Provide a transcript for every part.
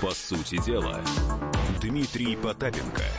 По сути дела, Дмитрий Потапенко –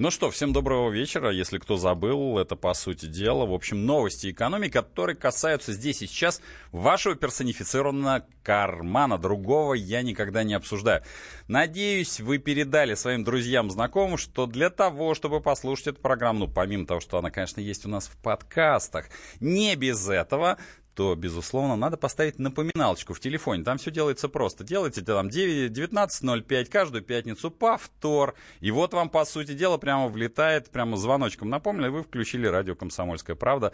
ну что, всем доброго вечера. Если кто забыл, это по сути дела, в общем, новости экономики, которые касаются здесь и сейчас вашего персонифицированного кармана. Другого я никогда не обсуждаю. Надеюсь, вы передали своим друзьям, знакомым, что для того, чтобы послушать эту программу, ну, помимо того, что она, конечно, есть у нас в подкастах, не без этого, то, безусловно, надо поставить напоминалочку в телефоне. Там все делается просто. Делайте там 19.05 каждую пятницу повтор. И вот вам, по сути дела, прямо влетает, прямо звоночком напомнили, вы включили радио «Комсомольская правда».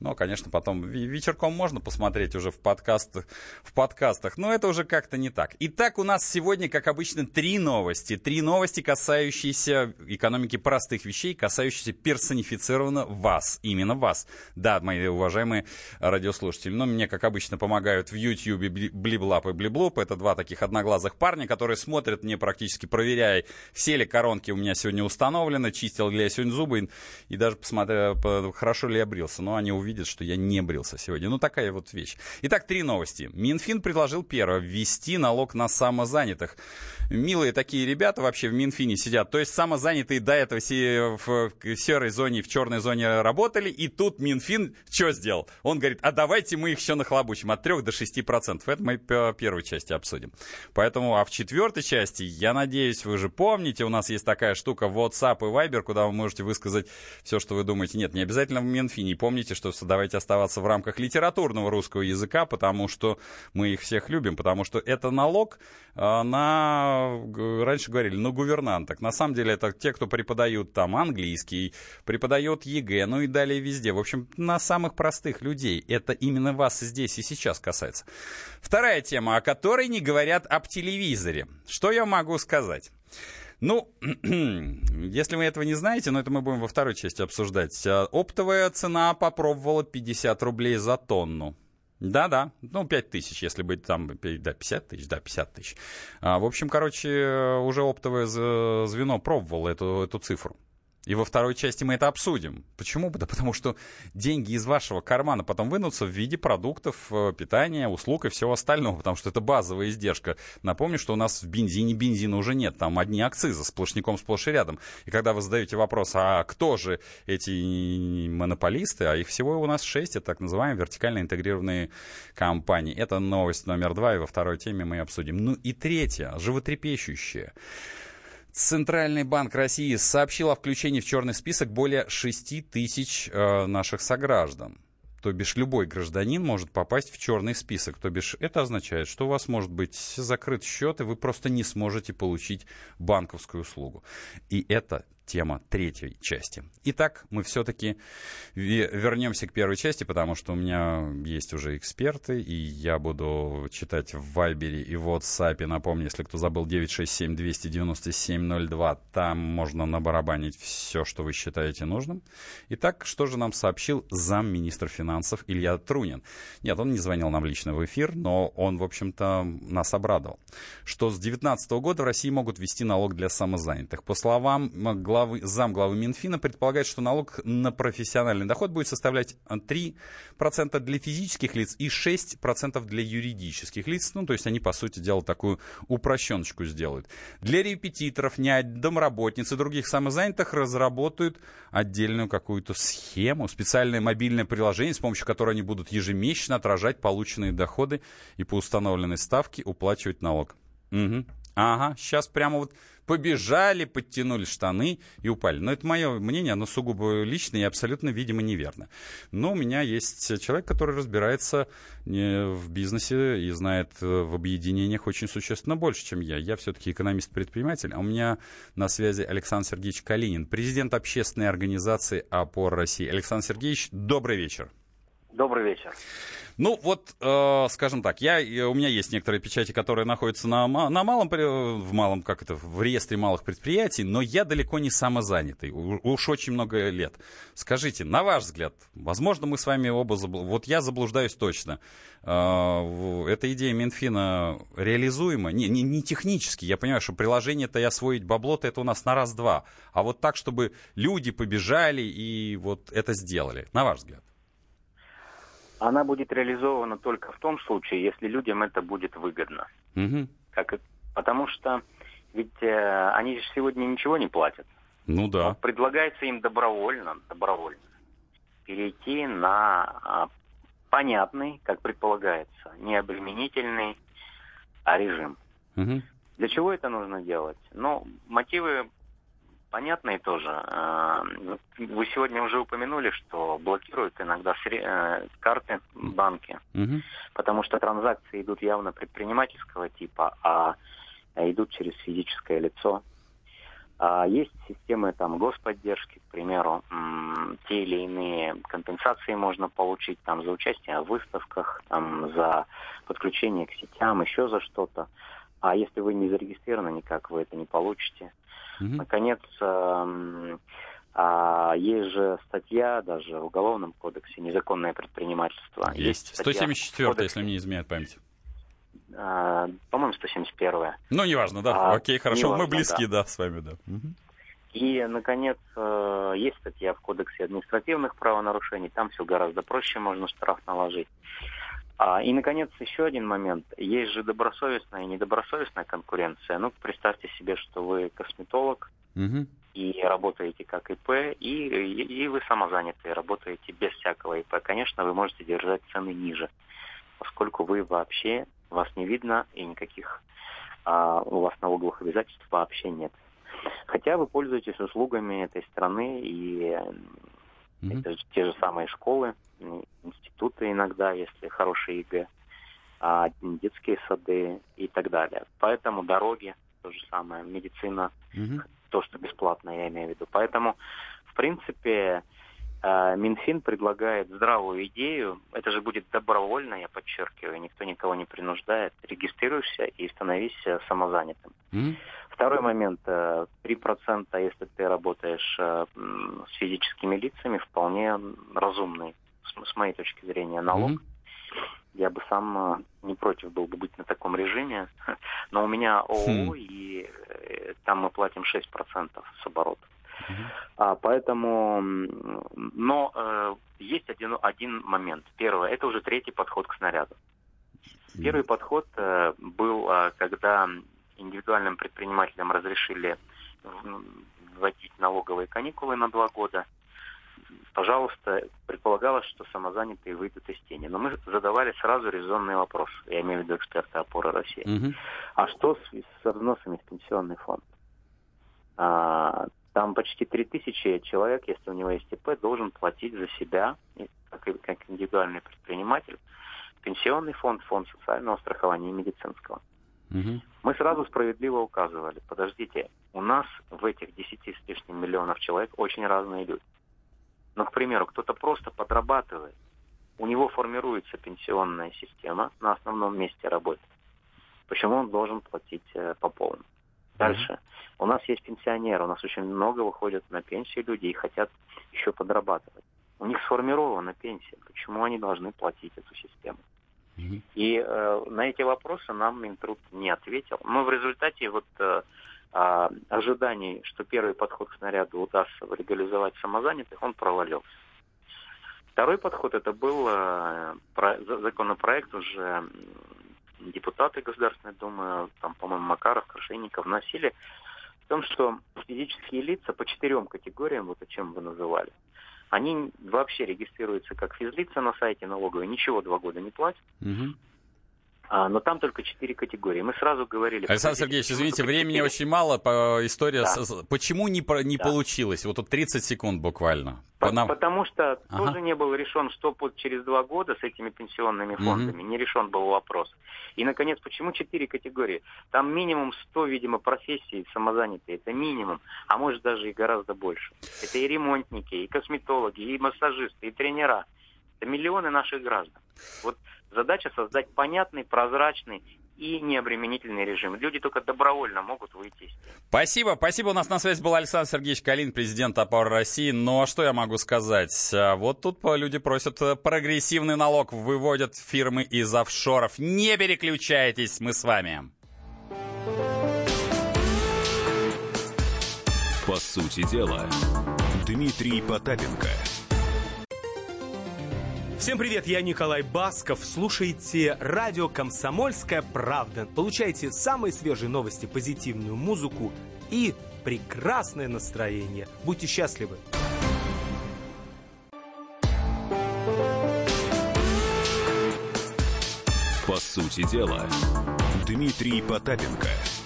Но, конечно, потом вечерком можно посмотреть уже в подкастах, в подкастах. Но это уже как-то не так. Итак, у нас сегодня, как обычно, три новости. Три новости, касающиеся экономики простых вещей, касающиеся персонифицированно вас. Именно вас. Да, мои уважаемые радиослушатели слушатели. Но мне, как обычно, помогают в YouTube Блиблап и Блиблоп. Это два таких одноглазых парня, которые смотрят мне практически, проверяя, все ли коронки у меня сегодня установлены, чистил ли я сегодня зубы и даже посмотрел, хорошо ли я брился. Но они увидят, что я не брился сегодня. Ну, такая вот вещь. Итак, три новости. Минфин предложил первое ввести налог на самозанятых. Милые такие ребята вообще в Минфине сидят. То есть самозанятые до этого все в серой зоне, в черной зоне работали, и тут Минфин что сделал? Он говорит, а давайте мы их еще нахлобучим от 3 до 6%. Это мы по первой части обсудим. Поэтому, а в четвертой части, я надеюсь, вы же помните, у нас есть такая штука WhatsApp и Viber, куда вы можете высказать все, что вы думаете. Нет, не обязательно в Минфине. Помните, что давайте оставаться в рамках литературного русского языка, потому что мы их всех любим, потому что это налог а, раньше говорили, на гувернанток. На самом деле это те, кто преподают там английский, преподает ЕГЭ, ну и далее везде. В общем, на самых простых людей. Это именно именно вас здесь и сейчас касается. Вторая тема, о которой не говорят об телевизоре. Что я могу сказать? Ну, если вы этого не знаете, но это мы будем во второй части обсуждать. А, оптовая цена попробовала 50 рублей за тонну. Да-да, ну, 5 тысяч, если быть там, да, 50 тысяч, да, 50 тысяч. А, в общем, короче, уже оптовое звено пробовало эту, эту цифру. И во второй части мы это обсудим. Почему? Да потому что деньги из вашего кармана потом вынутся в виде продуктов, э, питания, услуг и всего остального, потому что это базовая издержка. Напомню, что у нас в бензине бензина уже нет, там одни акцизы сплошняком сплошь и рядом. И когда вы задаете вопрос, а кто же эти монополисты, а их всего у нас шесть, это так называемые вертикально интегрированные компании. Это новость номер два, и во второй теме мы обсудим. Ну и третья, животрепещущая. Центральный банк России сообщил о включении в черный список более 6 тысяч э, наших сограждан. То бишь любой гражданин может попасть в черный список. То бишь это означает, что у вас может быть закрыт счет, и вы просто не сможете получить банковскую услугу. И это тема третьей части. Итак, мы все-таки вернемся к первой части, потому что у меня есть уже эксперты, и я буду читать в Вайбере и в WhatsApp. Напомню, если кто забыл, 967-297-02, там можно набарабанить все, что вы считаете нужным. Итак, что же нам сообщил замминистра финансов Илья Трунин? Нет, он не звонил нам лично в эфир, но он, в общем-то, нас обрадовал, что с 2019 года в России могут ввести налог для самозанятых. По словам главы, замглавы Минфина предполагает, что налог на профессиональный доход будет составлять 3% для физических лиц и 6% для юридических лиц. Ну, то есть они, по сути дела, такую упрощеночку сделают. Для репетиторов, нянь, домработниц и других самозанятых разработают отдельную какую-то схему, специальное мобильное приложение, с помощью которого они будут ежемесячно отражать полученные доходы и по установленной ставке уплачивать налог. Угу. Ага, сейчас прямо вот побежали, подтянули штаны и упали. Но это мое мнение, оно сугубо личное и абсолютно, видимо, неверно. Но у меня есть человек, который разбирается э, в бизнесе и знает э, в объединениях очень существенно больше, чем я. Я все-таки экономист-предприниматель, а у меня на связи Александр Сергеевич Калинин, президент общественной организации «Опор России». Александр Сергеевич, добрый вечер. Добрый вечер. Ну, вот, э, скажем так, я, у меня есть некоторые печати, которые находятся на, на малом, в малом, как это, в реестре малых предприятий, но я далеко не самозанятый, уж очень много лет. Скажите, на ваш взгляд, возможно, мы с вами оба, забл... вот я заблуждаюсь точно, э, эта идея Минфина реализуема? Не, не, не технически, я понимаю, что приложение-то и освоить бабло-то это у нас на раз-два, а вот так, чтобы люди побежали и вот это сделали, на ваш взгляд? Она будет реализована только в том случае, если людям это будет выгодно. Угу. Как, Потому что ведь э, они же сегодня ничего не платят. Ну да. Но предлагается им добровольно, добровольно перейти на а, понятный, как предполагается, не обременительный а режим. Мгм. Для чего это нужно делать? Ну, мотивы понятные тоже. А, Вы сегодня уже упомянули, что блокируют иногда э, карты банки, Мгм. потому что транзакции идут явно предпринимательского типа, а идут через физическое лицо. А есть системы там господдержки, к примеру, те или иные компенсации можно получить там за участие в выставках, там за подключение к сетям, еще за что-то. А если вы не зарегистрированы никак, вы это не получите. Мгм. Наконец, эм, а, есть же статья даже в Уголовном кодексе «Незаконное предпринимательство». Есть. в 174, кодексе, если мне не изменяет память. а, по-моему, 171 Ну, неважно, да. А, Окей, хорошо. Мы неважно, близки, да, с вами, да. Мгм. И, наконец, э, есть статья в Кодексе административных правонарушений. Там все гораздо проще, можно штраф наложить. А, и, наконец, еще один момент. Есть же добросовестная и недобросовестная конкуренция. Ну, представьте себе, что вы косметолог Мгм. и работаете как ИП, и, и, и вы самозанятые, работаете без всякого ИП. Конечно, вы можете держать цены ниже, поскольку вы вообще, вас не видно и никаких а, у вас налоговых обязательств вообще нет. Хотя вы пользуетесь услугами этой страны и Мгм. это же те же самые школы, институты иногда, если хорошие ЕГЭ, а, детские сады и так далее. Поэтому дороги, то же самое, медицина, то, что бесплатно, я имею в виду. Поэтому, в принципе, Минфин предлагает здравую идею. Это же будет добровольно, я подчеркиваю, никто никого не принуждает. Регистрируешься и становись э, самозанятым. Мгм. Второй момент. э, 3%, если ты работаешь э, с физическими лицами, вполне разумный, с, моей точки зрения, налог. Мгм. Я бы сам э, не против был бы быть на таком режиме. Но у меня ООО, Хм. и э, там мы платим 6% с оборота. А, поэтому, но э, есть один, один момент. Первое, это уже третий подход к снаряду. Первый подход э, был, э, когда индивидуальным предпринимателям разрешили вводить налоговые каникулы на два года. Пожалуйста, предполагалось, что самозанятые выйдут из тени. Но мы задавали сразу резонный вопрос. Я имею в виду эксперты опоры России. Мгм. А что с, с взносами в пенсионный фонд? А, там почти 3000 человек, если у него есть ИП, должен платить за себя, как, как индивидуальный предприниматель, пенсионный фонд, фонд социального страхования и медицинского. Мгм. Мы сразу справедливо указывали, подождите, у нас в этих 10 с лишним миллионов человек очень разные люди. Но, к примеру, кто-то просто подрабатывает, у него формируется пенсионная система на основном месте работы. Почему он должен платить э, по полному? Дальше. У нас есть пенсионеры, у нас очень много выходят на пенсию люди и хотят еще подрабатывать. У них сформирована пенсия. Почему они должны платить эту систему? И э, на эти вопросы нам Минтруд не ответил. Но в результате вот э, а, ожиданий, что первый подход к снаряду удастся легализовать самозанятых, он провалился. Второй подход это был э, про- за- законопроект уже депутаты Государственной Думы, там, по-моему, Макаров, Крашенников вносили в том, что физические лица по четырем категориям, вот о чем вы называли, они вообще регистрируются как физлица на сайте налоговой, ничего два года не платят, Мгм. А, но там только четыре категории. Мы сразу говорили... Александр Сергеевич, извините, времени четыре? очень мало. По история. Да. с- Почему не, про- не Да. получилось? Вот тут 30 секунд буквально. По- нам- Потому что Ага. тоже не был решен, что под через два года с этими пенсионными фондами. Не решен был вопрос. И, наконец, почему четыре категории? Там минимум 100, видимо, профессий самозанятые. Это минимум. А может даже и гораздо больше. Это и ремонтники, и косметологи, и массажисты, и тренера. Это миллионы наших граждан. Вот задача создать понятный, прозрачный и необременительный режим. Люди только добровольно могут выйти. Спасибо, спасибо. У нас на связи был Александр Сергеевич Калин, президент Опор России. Ну а что я могу сказать? А, Вот тут люди просят э, прогрессивный налог, выводят фирмы из офшоров. Не переключайтесь, мы с вами. По сути дела, Дмитрий Потапенко. Всем привет, я Николай Басков. Слушайте радио «Комсомольская правда». Получайте самые свежие новости, позитивную музыку и прекрасное настроение. Будьте счастливы. По сути дела, Дмитрий Потапенко –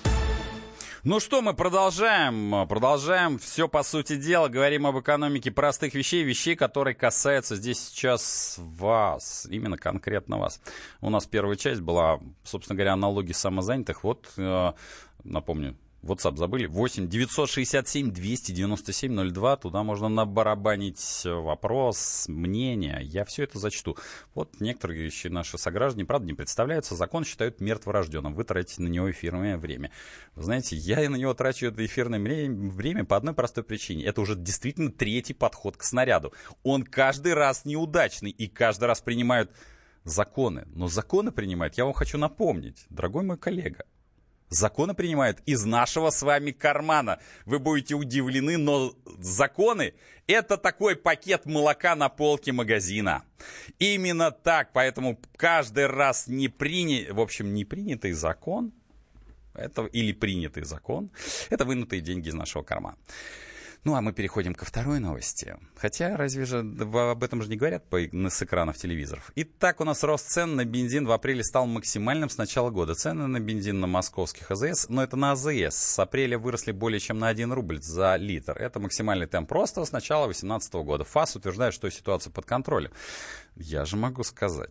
ну что, мы продолжаем. Продолжаем. Все по сути дела. Говорим об экономике простых вещей, вещей, которые касаются здесь сейчас вас. Именно конкретно вас. У нас первая часть была, собственно говоря, налоги самозанятых. Вот, э, напомню, WhatsApp забыли? 8 967 297 02. Туда можно набарабанить вопрос, мнение. Я все это зачту. Вот некоторые еще наши сограждане, правда, не представляются. Закон считают мертворожденным. Вы тратите на него эфирное время. Вы знаете, я на него трачу это эфирное время по одной простой причине. Это уже действительно третий подход к снаряду. Он каждый раз неудачный и каждый раз принимают законы. Но законы принимают, я вам хочу напомнить, дорогой мой коллега, Законы принимают из нашего с вами кармана. Вы будете удивлены, но законы – это такой пакет молока на полке магазина. Именно так, поэтому каждый раз не принят, в общем, не принятый закон, это, или принятый закон, это вынутые деньги из нашего кармана. Ну, а мы переходим ко второй новости. Хотя, разве же об этом же не говорят по, с экранов телевизоров? Итак, у нас рост цен на бензин в апреле стал максимальным с начала года. Цены на бензин на московских АЗС, но это на АЗС, с апреля выросли более чем на 1 рубль за литр. Это максимальный темп роста с начала 2018 года. ФАС утверждает, что ситуация под контролем. Я же могу сказать,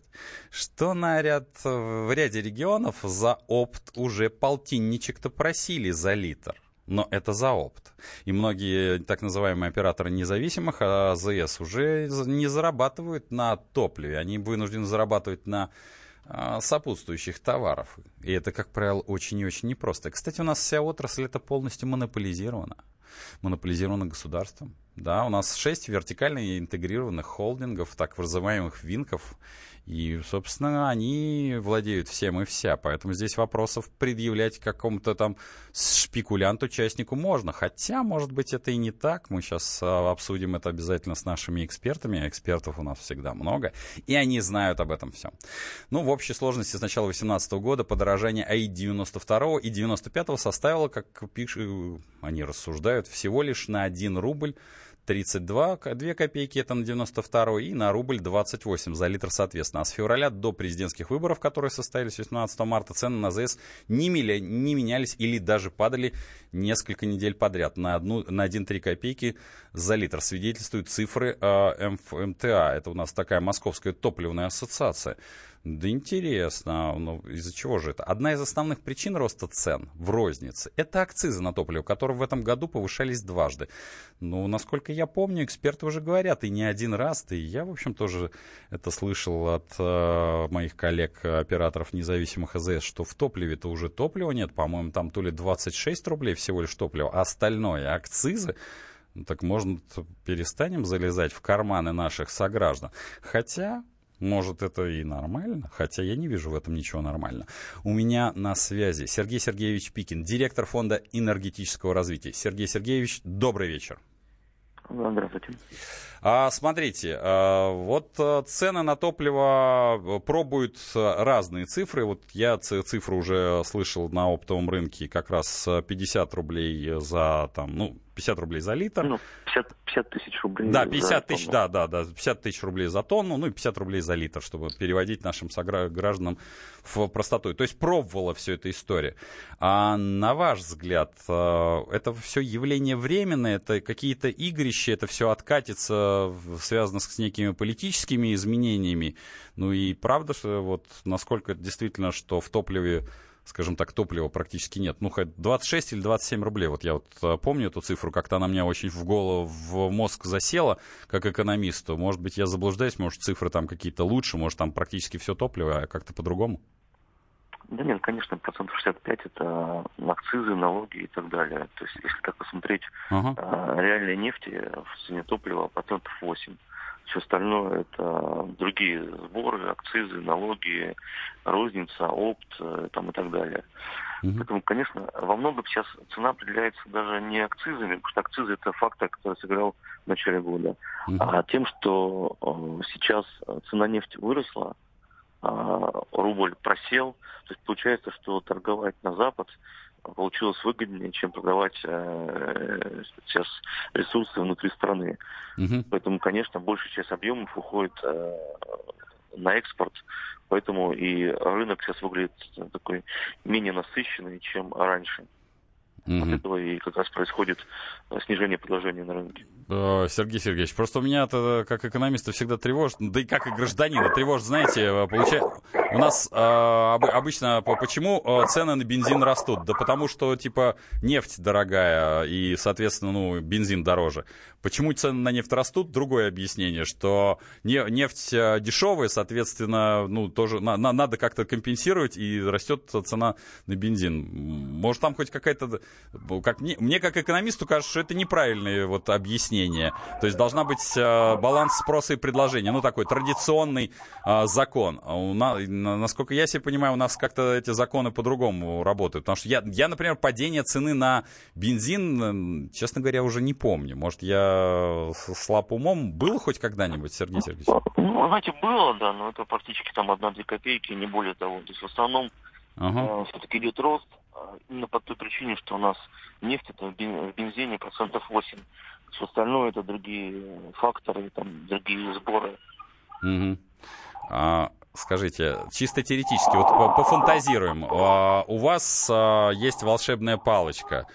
что на ряд, в ряде регионов за опт уже полтинничек-то просили за литр но это за опт. И многие так называемые операторы независимых АЗС уже не зарабатывают на топливе, они вынуждены зарабатывать на а, сопутствующих товаров. И это, как правило, очень и очень непросто. Кстати, у нас вся отрасль это полностью монополизирована. Монополизирована государством. Да, у нас шесть вертикально интегрированных холдингов, так называемых винков. И, собственно, они владеют всем и вся. Поэтому здесь вопросов предъявлять какому-то там шпекулянт-участнику можно. Хотя, может быть, это и не так. Мы сейчас а, обсудим это обязательно с нашими экспертами. Экспертов у нас всегда много. И они знают об этом всем. Ну, в общей сложности с начала 2018 года подорожание АИ-92 и 95 составило, как пишут, они рассуждают, всего лишь на 1 рубль 32, 2 копейки это на 92 и на рубль 28 за литр соответственно. А с февраля до президентских выборов, которые состоялись 18 марта, цены на ЗС не, мили, не менялись или даже падали несколько недель подряд на, одну, на 1-3 копейки за литр. Свидетельствуют цифры э, МТА. Это у нас такая московская топливная ассоциация. Да интересно, ну, из-за чего же это? Одна из основных причин роста цен в рознице – это акцизы на топливо, которые в этом году повышались дважды. Ну, насколько я помню, эксперты уже говорят, и не один раз, и я, в общем, тоже это слышал от э, моих коллег-операторов независимых АЗС, что в топливе-то уже топлива нет, по-моему, там то ли 26 рублей всего лишь топлива, а остальное – акцизы, ну, так можно перестанем залезать в карманы наших сограждан. Хотя может, это и нормально, хотя я не вижу в этом ничего нормального. У меня на связи Сергей Сергеевич Пикин, директор фонда энергетического развития. Сергей Сергеевич, добрый вечер. Здравствуйте. А, смотрите, а, вот а, цены на топливо пробуют разные цифры. Вот я цифру уже слышал на оптовом рынке, как раз 50 рублей за там, ну, 50 рублей за литр. Ну, 50, 50 тысяч рублей. Да, 50 тысяч, да, да, да, 50 тысяч рублей за тонну, ну и 50 рублей за литр, чтобы переводить нашим гражданам в простоту. То есть пробовала все эта история. А на ваш взгляд, э, это все явление временное, это какие-то игрища, это все откатится, связано с некими политическими изменениями. Ну и правда, что вот насколько действительно, что в топливе скажем так, топлива практически нет. Ну, хоть 26 или 27 рублей. Вот я вот э, помню эту цифру, как-то она мне очень в голову, в мозг засела, как экономисту. Может быть, я заблуждаюсь, может, цифры там какие-то лучше, может, там практически все топливо, а как-то по-другому? Да нет, конечно, процентов 65 это акцизы, налоги и так далее. То есть, если так посмотреть, ага. А, реальной нефти в цене топлива процентов 8. Все остальное это другие сборы, акцизы, налоги, розница, опт э, там, и так далее. Угу. Поэтому, конечно, во многом сейчас цена определяется даже не акцизами, потому что акцизы это фактор, который сыграл в начале года, угу. а тем, что э, сейчас цена нефти выросла, рубль просел, то есть получается, что торговать на Запад получилось выгоднее, чем продавать э, сейчас ресурсы внутри страны. Угу. Поэтому, конечно, большая часть объемов уходит э, на экспорт, поэтому и рынок сейчас выглядит такой менее насыщенный, чем раньше. Угу. От этого и как раз происходит э, снижение предложения на рынке. Э, Сергей Сергеевич, просто у меня это как экономиста всегда тревожит, да и как и гражданина тревожит, знаете, э, получается, у нас обычно почему цены на бензин растут? Да потому что, типа, нефть дорогая и, соответственно, ну, бензин дороже. Почему цены на нефть растут? Другое объяснение, что нефть дешевая, соответственно, ну, тоже надо как-то компенсировать, и растет цена на бензин. Может, там хоть какая-то как мне, мне как экономисту кажется, что это неправильное вот объяснение. То есть должна быть э, баланс спроса и предложения. Ну, такой традиционный э, закон. А у нас, насколько я себе понимаю, у нас как-то эти законы по-другому работают. Потому что я, я, например, падение цены на бензин, честно говоря, уже не помню. Может, я слаб умом. Было хоть когда-нибудь, Сергей Сергеевич? Ну, знаете, было, да, но это практически там одна-две копейки, не более того. То есть в основном uh-huh. э, все-таки идет рост. Именно по той причине, что у нас нефть это в бензине процентов 8. Все остальное это другие факторы, там, другие сборы. Угу. А, скажите, чисто теоретически, вот пофантазируем. А, у вас а, есть волшебная палочка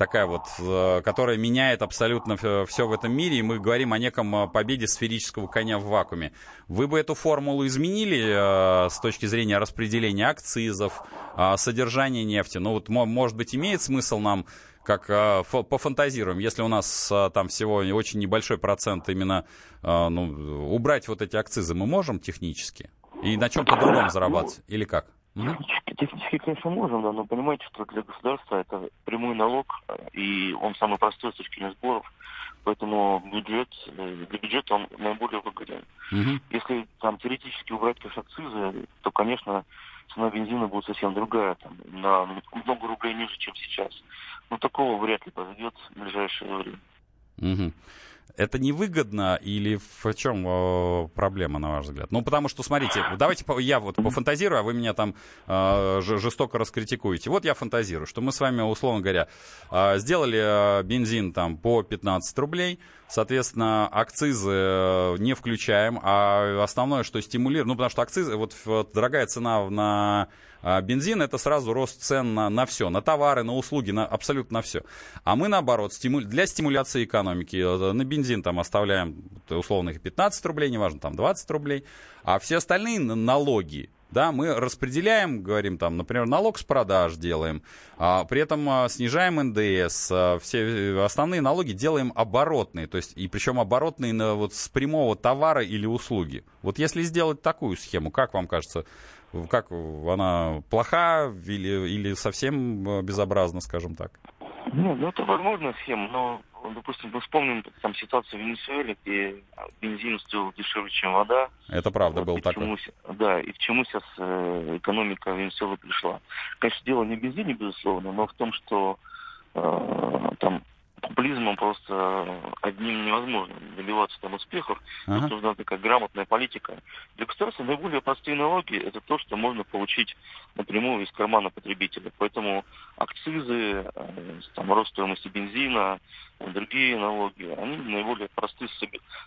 такая вот, э, которая меняет абсолютно все в этом мире, и мы говорим о неком э, победе сферического коня в вакууме. Вы бы эту формулу изменили э, с точки зрения распределения акцизов, содержания нефти? Ну вот, может быть, имеет смысл нам как пофантазируем, если у нас там всего очень небольшой процент именно ну, убрать вот эти акцизы, мы можем технически? И на чем по-другому зарабатывать? Или как? Технически, технически, конечно, можем, да, но понимаете, что для государства это прямой налог, и он самый простой с точки зрения сборов, поэтому бюджет, э, для бюджета он наиболее выгоден. Угу. Если там теоретически убрать, конечно, акцизы, то, конечно, цена бензина будет совсем другая, там, на много рублей ниже, чем сейчас. Но такого вряд ли произойдет в ближайшее время. Угу. Это невыгодно или в чем э, проблема, на ваш взгляд? Ну, потому что, смотрите, давайте я вот пофантазирую, а вы меня там э, жестоко раскритикуете. Вот я фантазирую, что мы с вами, условно говоря, э, сделали бензин там по 15 рублей, Соответственно, акцизы э, не включаем, а основное, что стимулирует, ну, потому что акцизы, вот дорогая цена на а, бензин, это сразу рост цен на, на все, на товары, на услуги, на абсолютно на все. А мы, наоборот, стиму, для стимуляции экономики э, на бензин там оставляем условных 15 рублей, неважно, там 20 рублей, а все остальные налоги, да, мы распределяем, говорим там, например, налог с продаж делаем, а, при этом а, снижаем НДС, а, все основные налоги делаем оборотные, то есть, и причем оборотные на, вот, с прямого товара или услуги. Вот если сделать такую схему, как вам кажется, как она плоха или, или совсем э, безобразна, скажем так? Нет, ну это возможная схема, но допустим, мы вспомним там ситуацию в Венесуэле, где бензин стоил дешевле, чем вода. Это правда был такой. Да, и к чему сейчас э, экономика Венесуэлы пришла. Конечно, дело не в бензине, безусловно, но в том, что э, там популизмом просто одним невозможно добиваться там успехов. Ага. Тут нужна такая грамотная политика. Для государства наиболее простые налоги – это то, что можно получить напрямую из кармана потребителя. Поэтому акцизы, э, там, рост стоимости бензина, другие налоги, они наиболее просты с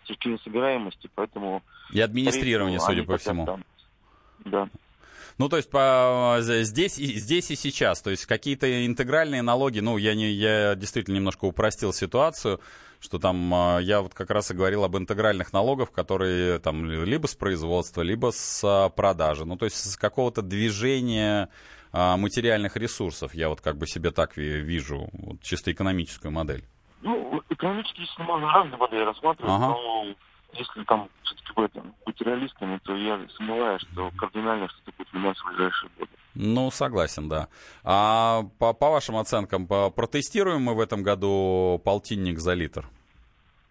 точки зрения собираемости, поэтому... И администрирование, судя по всему. Там, да. Ну, то есть по, здесь, и, здесь и сейчас. То есть какие-то интегральные налоги, ну, я, не, я действительно немножко упростил ситуацию, что там а, я вот как раз и говорил об интегральных налогах, которые там либо с производства, либо с а, продажи. Ну, то есть с какого-то движения а, материальных ресурсов. Я вот как бы себе так вижу, вот, чисто экономическую модель. Ну, экономически, можно разные модели рассматривать, ага. но если там все-таки этом быть реалистами, то я сомневаюсь, что кардинально что-то будет меняться в ближайшие годы. Ну, согласен, да. А по, по вашим оценкам, протестируем мы в этом году полтинник за литр?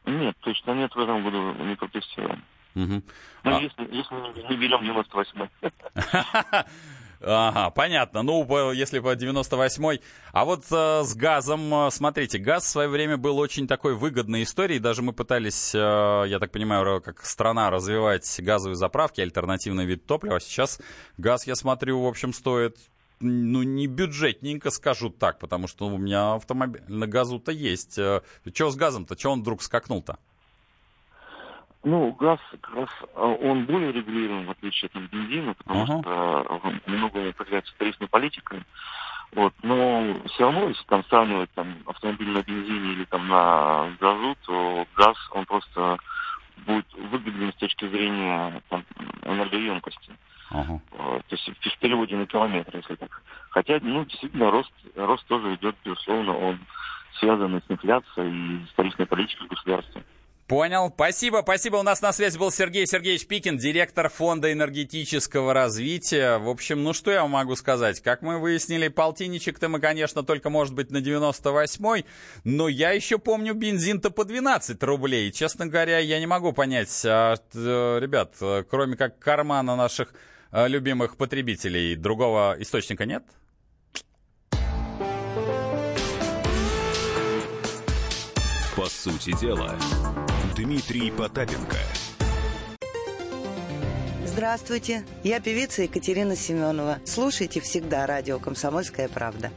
Нет, точно нет, в этом году не протестируем. Угу. Ну, а... если, если не берем 98 Ага, понятно. Ну, если по 98-й. А вот э, с газом, э, смотрите, газ в свое время был очень такой выгодной историей. Даже мы пытались, э, я так понимаю, как страна развивать газовые заправки, альтернативный вид топлива. Сейчас газ, я смотрю, в общем, стоит ну, не бюджетненько, скажу так, потому что у меня автомобиль на газу-то есть. Э, Чего с газом-то? Чего он вдруг скакнул-то? Ну, газ, как раз, э, он более регулируем, в отличие от бензина, потому uh-huh. что э, много определяется тарифной политикой. Вот, но все равно, если там сравнивать там, автомобиль на бензине или там на газу, то газ, он просто будет выгоден с точки зрения там, энергоемкости. Uh-huh. То есть в переводе на километр, если так. Хотя, ну, действительно, рост, рост тоже идет, безусловно, он связан с инфляцией и с тарифной политикой государства. Понял. Спасибо, спасибо. У нас на связи был Сергей Сергеевич Пикин, директор Фонда энергетического развития. В общем, ну что я могу сказать? Как мы выяснили, полтинничек-то мы, конечно, только, может быть, на 98-й, но я еще помню бензин-то по 12 рублей. Честно говоря, я не могу понять, а, ребят, кроме как кармана наших а, любимых потребителей, другого источника нет? По сути дела. Дмитрий Потапенко. Здравствуйте, я певица Екатерина Семенова. Слушайте всегда радио «Комсомольская правда».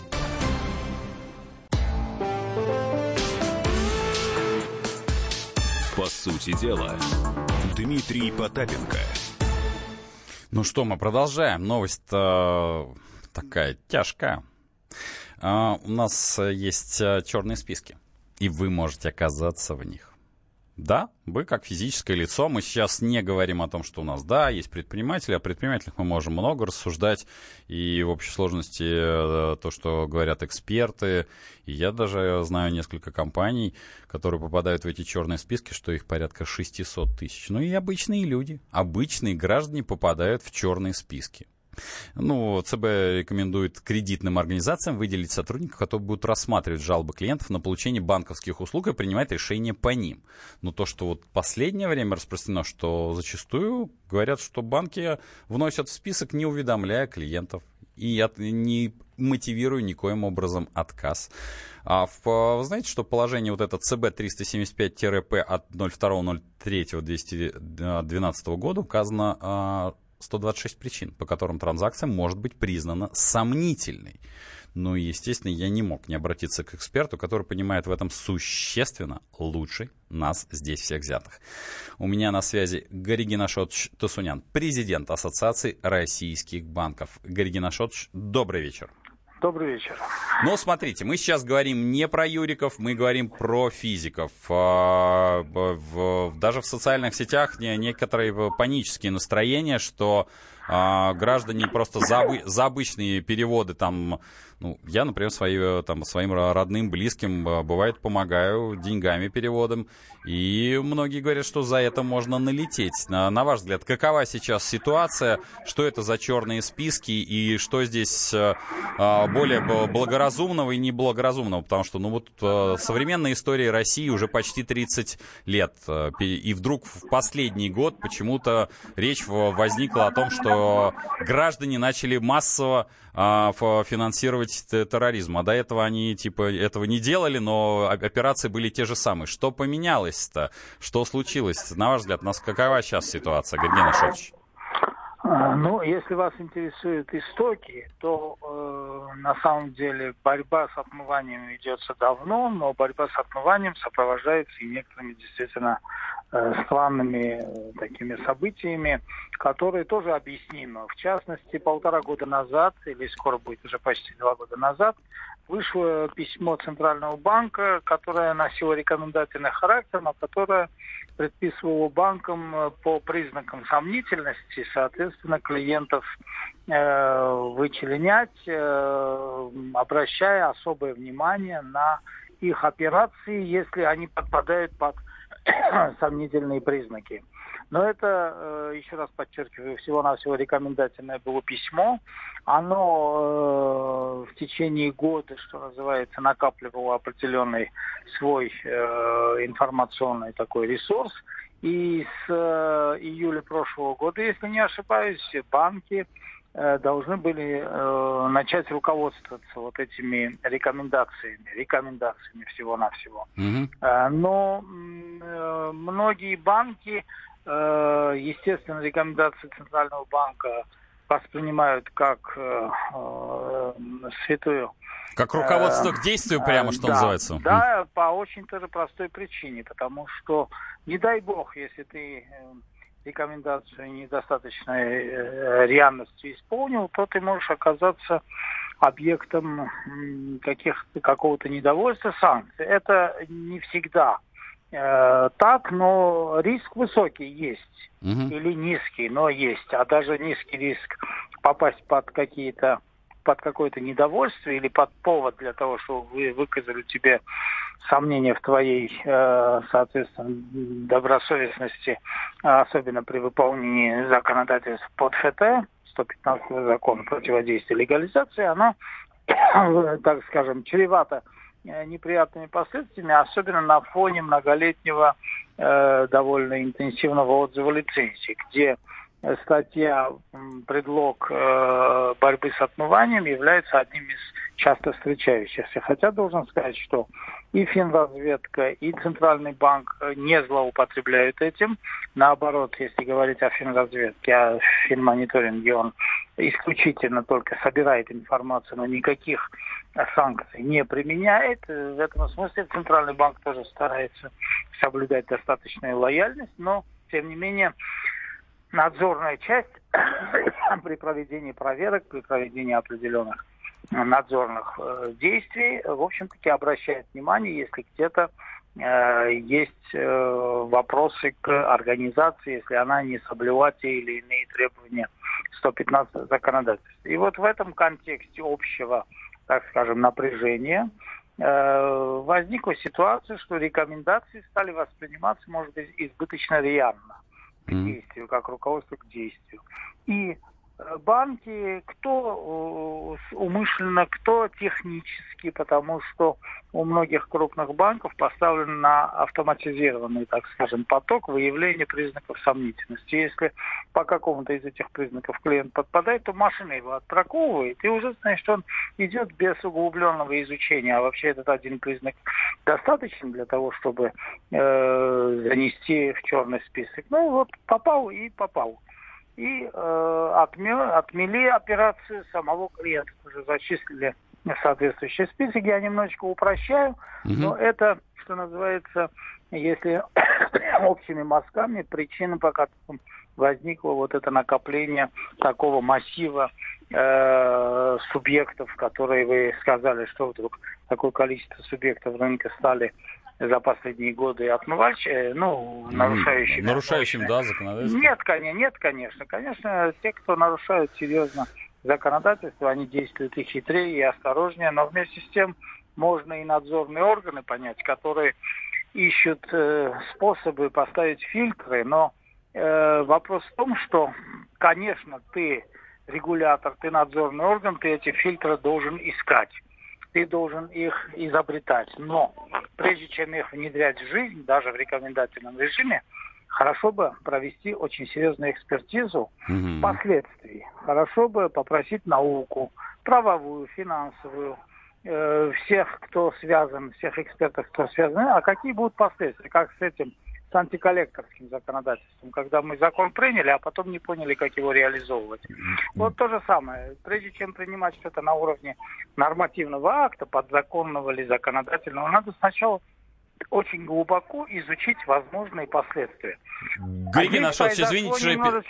По сути дела, Дмитрий Потапенко. Ну что, мы продолжаем. Новость такая тяжкая. А, у нас есть а, черные списки, и вы можете оказаться в них. Да, вы как физическое лицо, мы сейчас не говорим о том, что у нас, да, есть предприниматели, о предпринимателях мы можем много рассуждать, и в общей сложности э, то, что говорят эксперты, и я даже знаю несколько компаний, которые попадают в эти черные списки, что их порядка 600 тысяч. Ну и обычные люди, обычные граждане попадают в черные списки. Ну, ЦБ рекомендует кредитным организациям выделить сотрудников, которые будут рассматривать жалобы клиентов на получение банковских услуг и принимать решения по ним. Но то, что вот последнее время распространено, что зачастую говорят, что банки вносят в список, не уведомляя клиентов и от, не мотивируя никоим образом отказ. А в, вы знаете, что положение вот это ЦБ 375-П от 02.03.2012 года указано а, 126 причин, по которым транзакция может быть признана сомнительной. Ну и, естественно, я не мог не обратиться к эксперту, который понимает в этом существенно лучше нас здесь всех взятых. У меня на связи Гаригина Шотч Тасунян, президент Ассоциации российских банков. Гаригина Шотч, добрый вечер. Добрый вечер. Ну, смотрите, мы сейчас говорим не про юриков, мы говорим про физиков. А, даже в социальных сетях некоторые панические настроения, что а, граждане просто за обычные переводы там ну, я, например, свои, там, своим родным, близким, э, бывает, помогаю деньгами, переводом. И многие говорят, что за это можно налететь. На, на ваш взгляд, какова сейчас ситуация? Что это за черные списки? И что здесь а, более благоразумного и неблагоразумного? Потому что, ну, вот а, современная история России уже почти 30 лет. И вдруг в последний год почему-то речь возникла о том, что граждане начали массово а, финансировать терроризм. А до этого они типа этого не делали, но операции были те же самые. Что поменялось-то? Что случилось? На ваш взгляд, нас какова сейчас ситуация, Гергена Шотович? А, ну, если вас интересуют истоки, то э, на самом деле борьба с отмыванием ведется давно, но борьба с отмыванием сопровождается и некоторыми действительно странными э, такими событиями, которые тоже объяснимы. В частности, полтора года назад, или скоро будет уже почти два года назад, вышло письмо Центрального банка, которое носило рекомендательный характер, но которое предписывало банкам э, по признакам сомнительности, соответственно, клиентов э, вычленять, э, обращая особое внимание на их операции, если они подпадают под сомнительные признаки. Но это, э, еще раз подчеркиваю, всего-навсего рекомендательное было письмо. Оно э, в течение года, что называется, накапливало определенный свой э, информационный такой ресурс. И с июля прошлого года, если не ошибаюсь, банки должны были э, начать руководствоваться вот этими рекомендациями, рекомендациями всего-навсего. Mm-hmm. Э, но э, многие банки, э, естественно, рекомендации Центрального банка воспринимают как э, э, святую. Как руководство к действию прямо, что да, называется. Да, по очень тоже простой причине, потому что, не дай бог, если ты э, рекомендацию недостаточной э, рьяности исполнил, то ты можешь оказаться объектом каких какого-то недовольства санкций. Это не всегда э, так, но риск высокий есть угу. или низкий, но есть. А даже низкий риск попасть под какие-то под какое-то недовольствие или под повод для того, чтобы вы выказали тебе сомнения в твоей, э, соответственно, добросовестности, особенно при выполнении законодательств под ФТ, 115 закона противодействия легализации, оно, так скажем, чревато э, неприятными последствиями, особенно на фоне многолетнего э, довольно интенсивного отзыва лицензии, где статья предлог э, борьбы с отмыванием является одним из часто встречающихся. Хотя должен сказать, что и финразведка, и Центральный банк не злоупотребляют этим. Наоборот, если говорить о финразведке, о финмониторинге, он исключительно только собирает информацию, но никаких санкций не применяет. В этом смысле Центральный банк тоже старается соблюдать достаточную лояльность, но, тем не менее, надзорная часть при проведении проверок, при проведении определенных надзорных э, действий, в общем-таки обращает внимание, если где-то э, есть э, вопросы к организации, если она не соблюла те или иные требования 115 законодательства. И вот в этом контексте общего, так скажем, напряжения э, возникла ситуация, что рекомендации стали восприниматься, может быть, избыточно рьяно к действию, как руководство к действию. И банки, кто э, умышленно, кто технически, потому что у многих крупных банков поставлен на автоматизированный, так скажем, поток выявления признаков сомнительности. Если по какому-то из этих признаков клиент подпадает, то машина его отбраковывает, и уже знаешь, что он идет без углубленного изучения. А вообще этот один признак достаточен для того, чтобы э, занести в черный список. Ну вот попал и попал и э, отмел, отмели операцию самого клиента, уже зачислили соответствующий список. Я немножечко упрощаю, угу. но это, что называется, если общими мазками, причина, по которым возникло вот это накопление такого массива э, субъектов, которые вы сказали, что вдруг такое количество субъектов рынка стали за последние годы отмывать, э, ну, нарушающими. Нарушающим, да, законодательство? Нет, конечно, нет, конечно. Конечно, те, кто нарушают серьезно законодательство, они действуют и хитрее, и осторожнее, но вместе с тем можно и надзорные органы понять, которые ищут э, способы поставить фильтры, но э, вопрос в том, что, конечно, ты регулятор, ты надзорный орган, ты эти фильтры должен искать ты должен их изобретать. Но прежде чем их внедрять в жизнь, даже в рекомендательном режиме, хорошо бы провести очень серьезную экспертизу угу. последствий. Хорошо бы попросить науку, правовую, финансовую, э, всех, кто связан, всех экспертов, кто связан, а какие будут последствия, как с этим с антиколлекторским законодательством, когда мы закон приняли, а потом не поняли, как его реализовывать. Вот то же самое. Прежде чем принимать что-то на уровне нормативного акта, подзаконного или законодательного, надо сначала очень глубоко изучить возможные последствия. Григорий Нашотович, извините, что,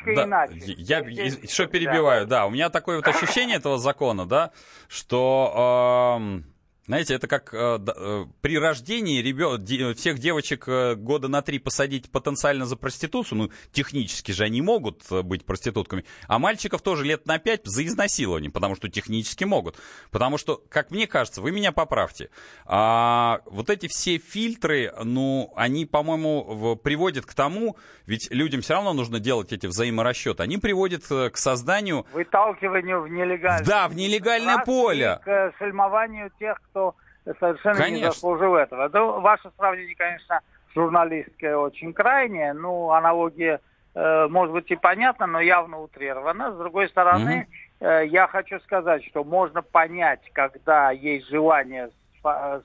я, да, я, я что перебиваю. Да. да, у меня такое вот ощущение этого закона, да, что... Э, знаете, это как э, э, при рождении ребё... де... всех девочек э, года на три посадить потенциально за проституцию, ну, технически же они могут э, быть проститутками, а мальчиков тоже лет на пять за изнасилование, потому что технически могут. Потому что, как мне кажется, вы меня поправьте, а, вот эти все фильтры, ну, они, по-моему, приводят к тому, ведь людям все равно нужно делать эти взаиморасчеты, они приводят э, к созданию... Выталкиванию в нелегальное... Да, в нелегальное поле. К сальмованию тех, кто совершенно конечно. не заслужил этого. Это ваше сравнение, конечно, журналистское очень крайнее. Ну, аналогия, э, может быть, и понятна, но явно утрирована. С другой стороны, э, я хочу сказать, что можно понять, когда есть желание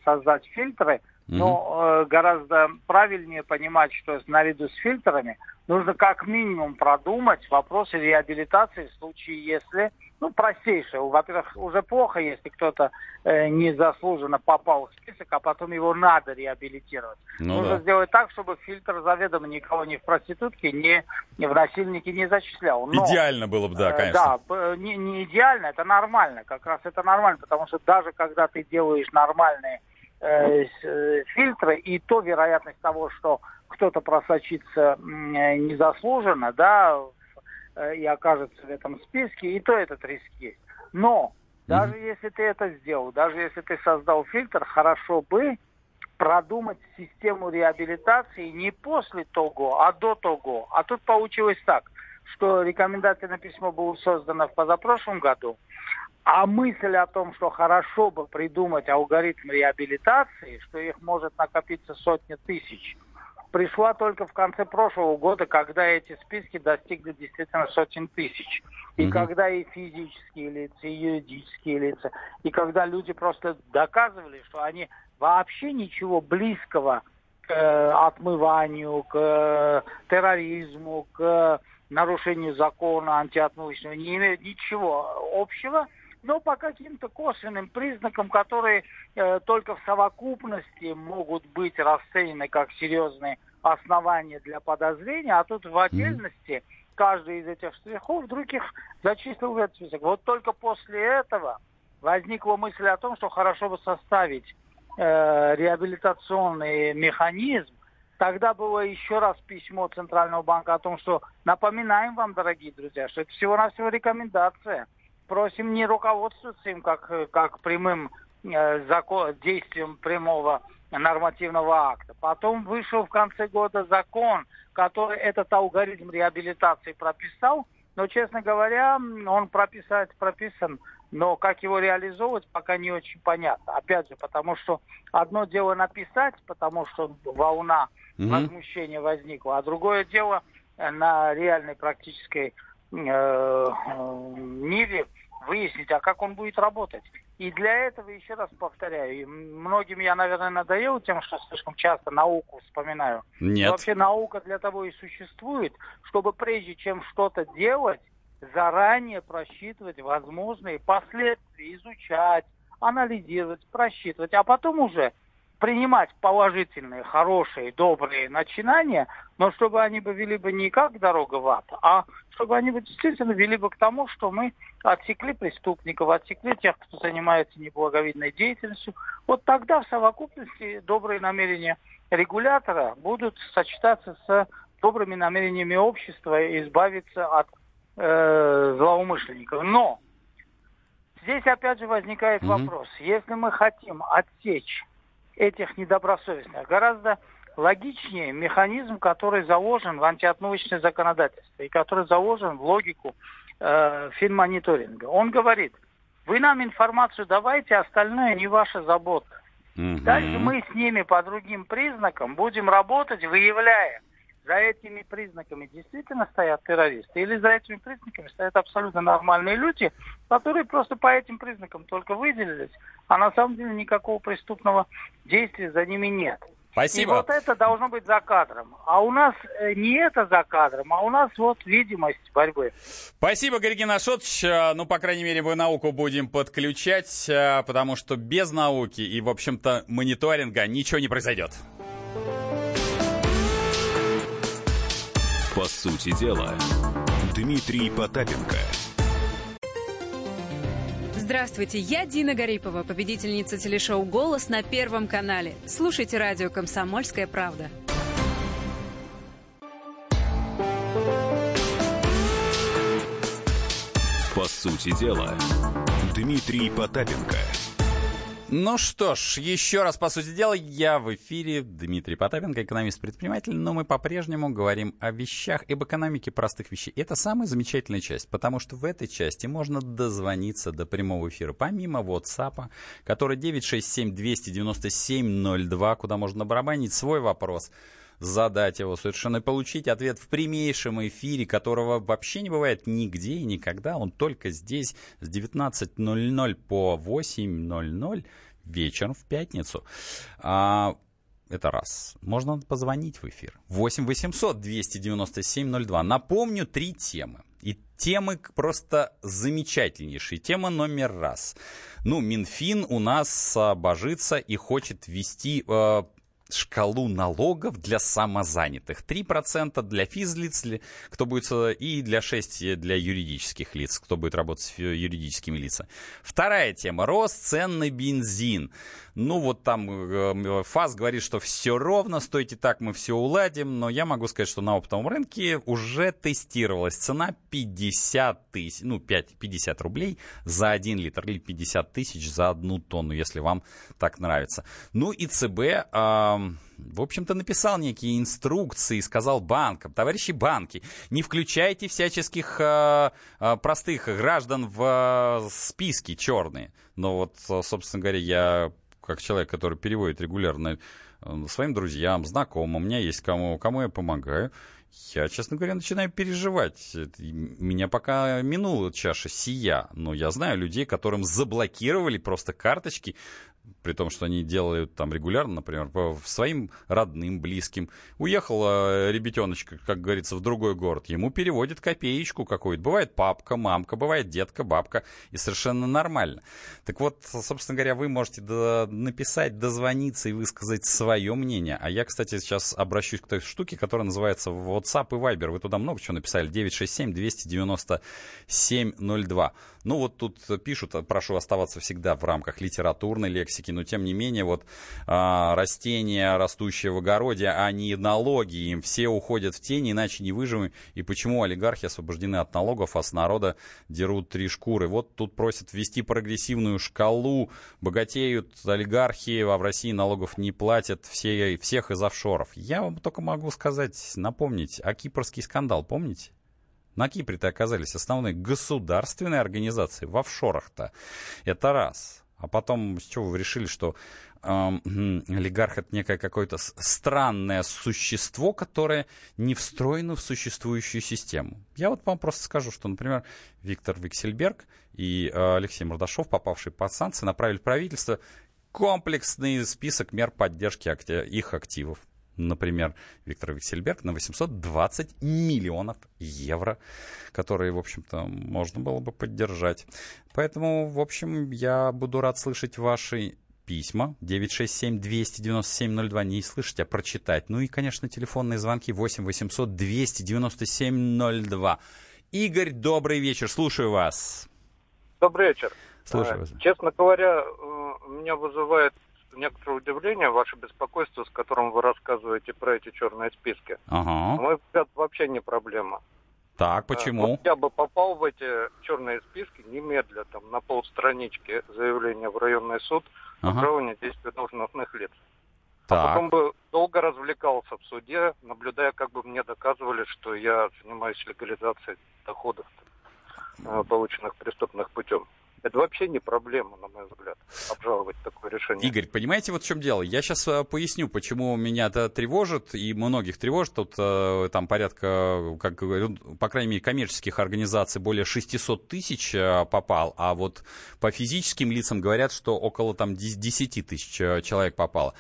создать фильтры, но э, гораздо правильнее понимать, что наряду с фильтрами нужно как минимум продумать вопросы реабилитации в случае, если, ну, простейшее. Во-первых, уже плохо, если кто-то э, незаслуженно попал в список, а потом его надо реабилитировать. Ну, нужно да. сделать так, чтобы фильтр заведомо никого ни в проститутке, ни, ни в насильнике не зачислял. Но, идеально было бы, да, э, конечно. Да, не, не идеально, это нормально. Как раз это нормально, потому что даже когда ты делаешь нормальные Э, э, фильтры, и то вероятность того, что кто-то просочится незаслуженно, да, э, и окажется в этом списке, и то этот риск есть. Но даже mm-hmm. если ты это сделал, даже если ты создал фильтр, хорошо бы продумать систему реабилитации не после того, а до того. А тут получилось так, что рекомендательное письмо было создано в позапрошлом году, а мысль о том, что хорошо бы придумать алгоритм реабилитации, что их может накопиться сотни тысяч, пришла только в конце прошлого года, когда эти списки достигли действительно сотен тысяч. И mm-hmm. когда и физические лица, и юридические лица, и когда люди просто доказывали, что они вообще ничего близкого к э, отмыванию, к э, терроризму, к нарушению закона антиотмывочного не имеют ничего общего – но по каким-то косвенным признакам, которые э, только в совокупности могут быть расценены как серьезные основания для подозрения, а тут в отдельности каждый из этих штрихов вдруг их зачислил в этот список. Вот только после этого возникла мысль о том, что хорошо бы составить э, реабилитационный механизм, Тогда было еще раз письмо Центрального банка о том, что напоминаем вам, дорогие друзья, что это всего-навсего рекомендация – просим не руководствоваться им как, как прямым э, закон, действием прямого нормативного акта. Потом вышел в конце года закон, который этот алгоритм реабилитации прописал, но, честно говоря, он прописать прописан, но как его реализовывать, пока не очень понятно. Опять же, потому что одно дело написать, потому что волна возмущения возникла, а другое дело на реальной практической э, э, ниве выяснить, а как он будет работать. И для этого, еще раз повторяю, многим я, наверное, надоел тем, что слишком часто науку вспоминаю. Нет. Но вообще наука для того и существует, чтобы прежде чем что-то делать, заранее просчитывать возможные последствия, изучать, анализировать, просчитывать, а потом уже принимать положительные, хорошие, добрые начинания, но чтобы они бы вели бы не как дорога в ад, а чтобы они бы действительно вели бы к тому, что мы отсекли преступников, отсекли тех, кто занимается неблаговидной деятельностью. Вот тогда в совокупности добрые намерения регулятора будут сочетаться с добрыми намерениями общества и избавиться от э, злоумышленников. Но здесь опять же возникает mm-hmm. вопрос. Если мы хотим отсечь этих недобросовестных. Гораздо логичнее механизм, который заложен в антиотмывочное законодательство и который заложен в логику э, финмониторинга. Он говорит, вы нам информацию давайте, остальное не ваша забота. Mm-hmm. Дальше мы с ними по другим признакам будем работать, выявляя, за этими признаками действительно стоят террористы, или за этими признаками стоят абсолютно нормальные люди, которые просто по этим признакам только выделились, а на самом деле никакого преступного действия за ними нет. Спасибо. И вот это должно быть за кадром. А у нас э, не это за кадром, а у нас вот видимость борьбы. Спасибо, Григорий Ашотович. Э, ну, по крайней мере, мы науку будем подключать, э, потому что без науки и, в общем-то, мониторинга ничего не произойдет. По сути дела, Дмитрий Потапенко. Здравствуйте, я Дина Гарипова, победительница телешоу «Голос» на Первом канале. Слушайте радио «Комсомольская правда». По сути дела, Дмитрий Потапенко – ну что ж, еще раз, по сути дела, я в эфире, Дмитрий Потапенко, экономист-предприниматель, но мы по-прежнему говорим о вещах, об экономике простых вещей. Это самая замечательная часть, потому что в этой части можно дозвониться до прямого эфира, помимо WhatsApp, который 967-297-02, куда можно барабанить свой вопрос, задать его совершенно и получить ответ в прямейшем эфире, которого вообще не бывает нигде и никогда. Он только здесь с 19.00 по 8.00 вечером в пятницу. А, это раз. Можно позвонить в эфир. 8 800 297 02. Напомню, три темы. И темы просто замечательнейшие. Тема номер раз. Ну, Минфин у нас божится и хочет ввести э, шкалу налогов для самозанятых. 3% для физлиц, кто будет, и для 6% для юридических лиц, кто будет работать с юридическими лицами. Вторая тема. Рост цен на бензин. Ну, вот там э, ФАС говорит, что все ровно, стойте так, мы все уладим. Но я могу сказать, что на оптовом рынке уже тестировалась цена 50 тысяч, ну, 5, 50 рублей за 1 литр или 50 тысяч за одну тонну, если вам так нравится. Ну и ЦБ... В общем-то, написал некие инструкции, сказал банкам, товарищи банки, не включайте всяческих э, э, простых граждан в э, списки черные. Но вот, собственно говоря, я, как человек, который переводит регулярно своим друзьям, знакомым, у меня есть кому, кому я помогаю, я, честно говоря, начинаю переживать. Меня пока минула чаша сия, но я знаю людей, которым заблокировали просто карточки при том, что они делают там регулярно, например, по своим родным, близким. Уехала ребятеночка, как говорится, в другой город, ему переводят копеечку какую-то. Бывает папка, мамка, бывает детка, бабка, и совершенно нормально. Так вот, собственно говоря, вы можете до, написать, дозвониться и высказать свое мнение. А я, кстати, сейчас обращусь к той штуке, которая называется WhatsApp и Viber. Вы туда много чего написали. 967-297-02. Ну вот тут пишут, прошу оставаться всегда в рамках литературной лексики, но тем не менее вот а, растения, растущие в огороде, они налоги, им все уходят в тень, иначе не выживем. И почему олигархи освобождены от налогов, а с народа дерут три шкуры? Вот тут просят ввести прогрессивную шкалу, богатеют олигархи, а в России налогов не платят все, всех из офшоров. Я вам только могу сказать, напомнить, а кипрский скандал, помните? На Кипре-то оказались основные государственные организации в офшорах-то. Это раз. А потом с чего вы решили, что э, олигарх это некое какое-то странное существо, которое не встроено в существующую систему. Я вот вам просто скажу, что, например, Виктор Виксельберг и э, Алексей Мордашов, попавшие под санкции, направили правительство комплексный список мер поддержки их активов например, Виктор Виксельберг на 820 миллионов евро, которые, в общем-то, можно было бы поддержать. Поэтому, в общем, я буду рад слышать ваши письма 967-297-02 не слышать, а прочитать. Ну и, конечно, телефонные звонки 8 800 297 02. Игорь, добрый вечер, слушаю вас. Добрый вечер. Слушаю вас. Честно говоря, меня вызывает некоторое удивление ваше беспокойство, с которым вы рассказываете про эти черные списки. Ага. На мой взгляд, вообще не проблема. Так, почему? Вот я бы попал в эти черные списки немедля, там, на полстранички заявления в районный суд ага. о требовании действия должностных лиц. А так. А потом бы долго развлекался в суде, наблюдая, как бы мне доказывали, что я занимаюсь легализацией доходов, э, полученных преступных путем. Это вообще не проблема, на мой взгляд, обжаловать такое решение. Игорь, понимаете, вот в чем дело? Я сейчас э, поясню, почему меня это тревожит, и многих тревожит. Тут э, там порядка, как говорю, по крайней мере, коммерческих организаций более 600 тысяч э, попал, а вот по физическим лицам говорят, что около там 10 тысяч человек попало.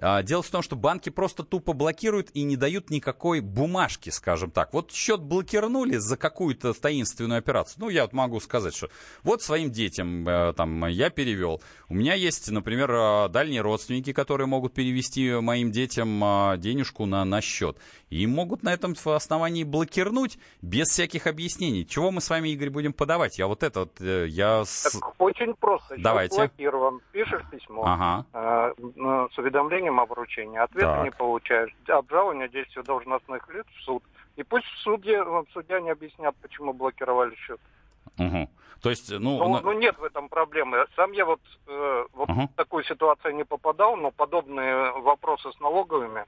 А, дело в том, что банки просто тупо блокируют и не дают никакой бумажки, скажем так. Вот счет блокирнули за какую-то таинственную операцию. Ну, я вот могу сказать, что вот своим детям э, там я перевел. У меня есть, например, э, дальние родственники, которые могут перевести моим детям э, денежку на, на счет. И могут на этом основании блокирнуть без всяких объяснений. Чего мы с вами, Игорь, будем подавать? Я вот это вот, я... Так очень просто. Давайте. блокирован. Пишешь письмо ага. э, с уведомлением решением об ответа так. не получаешь. Обжалование действия должностных лиц в суд. И пусть в суде, в судья не объяснят, почему блокировали счет. Угу. То есть, ну, ну, ну нет в этом проблемы. Сам я вот, э, вот угу. в такую ситуацию не попадал, но подобные вопросы с налоговыми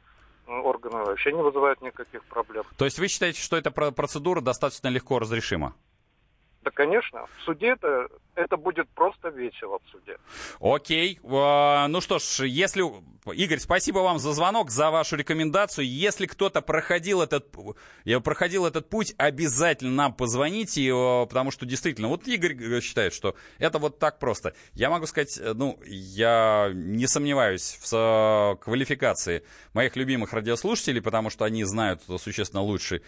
э, органами вообще не вызывают никаких проблем. То есть вы считаете, что эта процедура достаточно легко разрешима? Да, конечно. В суде это, это будет просто весело в суде. Окей. А, ну что ж, если... Игорь, спасибо вам за звонок, за вашу рекомендацию. Если кто-то проходил этот, я проходил этот путь, обязательно нам позвоните, потому что действительно, вот Игорь считает, что это вот так просто. Я могу сказать, ну, я не сомневаюсь в квалификации моих любимых радиослушателей, потому что они знают существенно лучше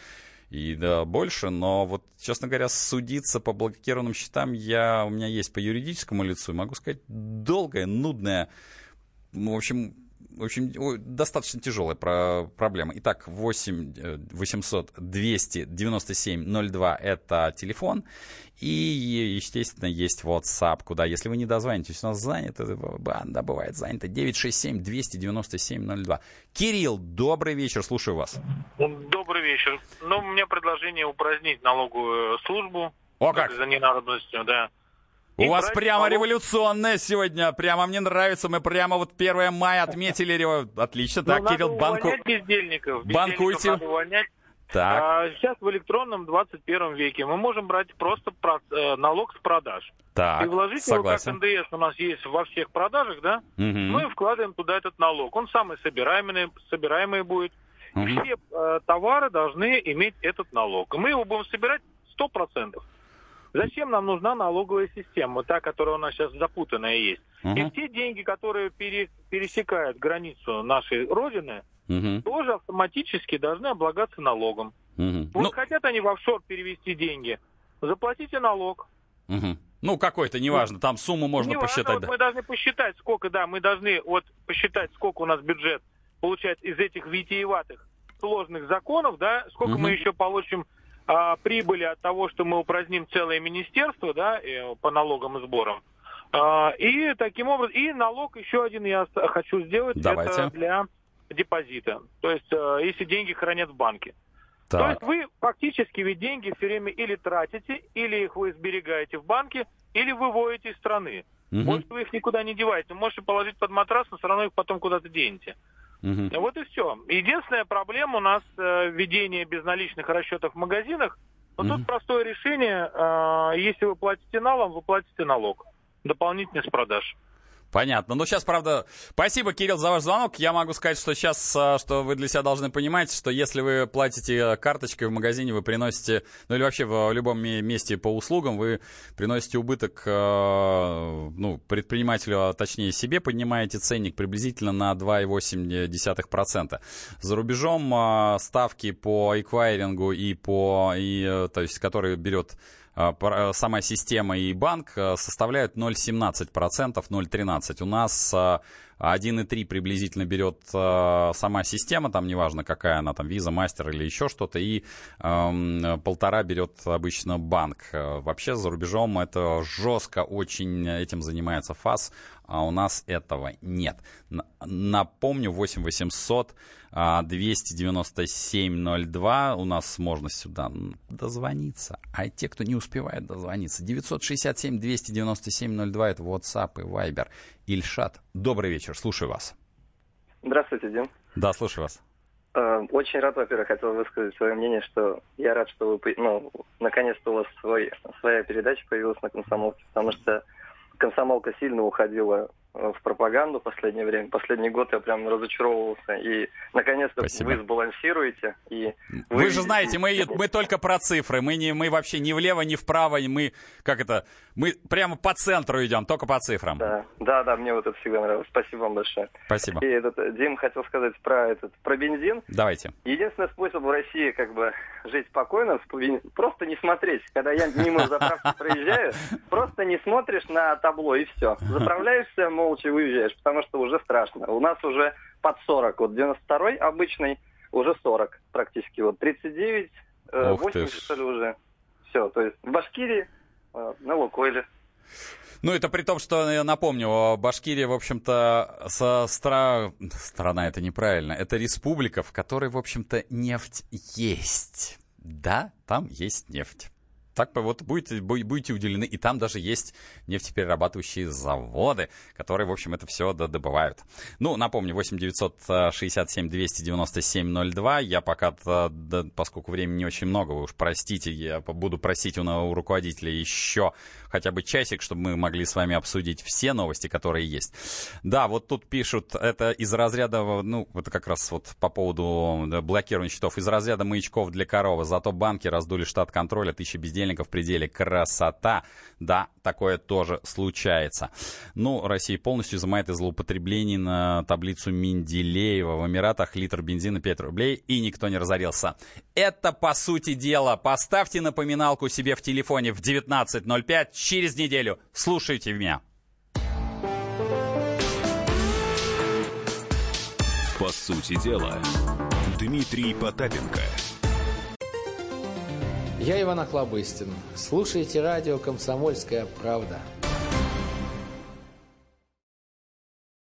и да, больше, но вот, честно говоря, судиться по блокированным счетам я, у меня есть по юридическому лицу, могу сказать, долгая, нудная, ну, в общем, общем, достаточно тяжелая про проблема. Итак, 8 800 297 02 это телефон. И, естественно, есть WhatsApp, куда, если вы не дозвонитесь, у нас занято, банда бывает занята, 967 297 02. Кирилл, добрый вечер, слушаю вас. Добрый вечер. Ну, у меня предложение упразднить налоговую службу. О, как? За ненадобностью, да. У и вас прямо налог... революционное сегодня. Прямо мне нравится. Мы прямо вот 1 мая отметили. Отлично. Так, ну, Кирилл, банку... бездельников. Банкуйте. Надо увольнять. Так. А, сейчас в электронном 21 веке мы можем брать просто про, э, налог с продаж. Так, и вложить согласен. его, как НДС у нас есть во всех продажах, да? Угу. Мы вкладываем туда этот налог. Он самый собираемый, собираемый будет. Угу. Все э, товары должны иметь этот налог. И мы его будем собирать 100%. Зачем нам нужна налоговая система, та, которая у нас сейчас запутанная есть? Угу. И все деньги, которые пере, пересекают границу нашей Родины, угу. тоже автоматически должны облагаться налогом. Угу. Вот ну... хотят они в офшор перевести деньги, заплатите налог. Угу. Ну, какой-то, неважно, там сумму можно неважно, посчитать. Вот да. Мы должны посчитать, сколько, да, мы должны вот посчитать, сколько у нас бюджет получает из этих витиеватых сложных законов, да, сколько угу. мы еще получим а, прибыли от того, что мы упраздним целое министерство, да, по налогам и сборам. А, и таким образом, и налог еще один я хочу сделать, Давайте. это для депозита. То есть, а, если деньги хранят в банке. Так. То есть вы фактически ведь деньги все время или тратите, или их вы сберегаете в банке, или выводите из страны. Угу. Может, вы их никуда не деваете. Можете положить под матрас, но все равно их потом куда-то денете. Угу. Вот и все. Единственная проблема у нас э, введение безналичных расчетов в магазинах. Но угу. тут простое решение. Э, если вы платите налом, вы платите налог. Дополнительно с продаж. Понятно. Ну, сейчас, правда, спасибо, Кирилл, за ваш звонок. Я могу сказать, что сейчас, что вы для себя должны понимать, что если вы платите карточкой в магазине, вы приносите, ну или вообще в любом месте по услугам, вы приносите убыток, ну, предпринимателю, а точнее себе, поднимаете ценник приблизительно на 2,8%. За рубежом ставки по эквайрингу и по, и, то есть, который берет сама система и банк составляют 0,17%, 0,13%. У нас 1,3 приблизительно берет сама система, там неважно какая она, там Visa, Master или еще что-то, и полтора берет обычно банк. Вообще за рубежом это жестко очень этим занимается ФАС, а у нас этого нет. Напомню, 8 800 297 02. У нас можно сюда дозвониться. А те, кто не успевает дозвониться, 967 297 02 это WhatsApp и Viber. Ильшат, добрый вечер, слушаю вас. Здравствуйте, Дим. Да, слушаю вас. Очень рад, во-первых, хотел высказать свое мнение, что я рад, что вы, ну, наконец-то у вас свой, своя передача появилась на комсомолке, потому что комсомолка сильно уходила в пропаганду в последнее время. Последний год я прям разочаровывался. И, наконец-то, Спасибо. вы сбалансируете. И вы... вы же знаете, мы, мы только про цифры. Мы, не, мы вообще ни влево, ни вправо. Мы, как это, мы прямо по центру идем, только по цифрам. Да, да, да мне вот это всегда нравилось. Спасибо вам большое. Спасибо. И этот, Дим хотел сказать про, этот, про бензин. Давайте. Единственный способ в России как бы жить спокойно, просто не смотреть. Когда я мимо заправки проезжаю, просто не смотришь на табло и все. Заправляешься, молча выезжаешь, потому что уже страшно. У нас уже под 40. Вот 92-й обычный уже 40 практически. Вот 39, э, 80 что ли уже. Все, то есть в Башкирии э, на Лукойле. Ну, это при том, что, я напомню, Башкирия, в общем-то, со стра... страна это неправильно. Это республика, в которой, в общем-то, нефть есть. Да, там есть нефть. так вот будете, будете удивлены. И там даже есть нефтеперерабатывающие заводы, которые, в общем, это все добывают. Ну, напомню, 8 967 297 02. Я пока, поскольку времени не очень много, вы уж простите, я буду просить у руководителя еще хотя бы часик, чтобы мы могли с вами обсудить все новости, которые есть. Да, вот тут пишут, это из разряда, ну, это как раз вот по поводу блокирования счетов, из разряда маячков для коровы. Зато банки раздули штат контроля, тысячи бездельников в пределе. Красота. Да, такое тоже случается. Ну, Россия полностью изымает из злоупотреблений на таблицу Менделеева. В Эмиратах литр бензина 5 рублей, и никто не разорился. Это, по сути дела, поставьте напоминалку себе в телефоне в 19.05 через неделю. Слушайте меня. По сути дела, Дмитрий Потапенко. Я Иван Охлобыстин. Слушайте радио «Комсомольская правда».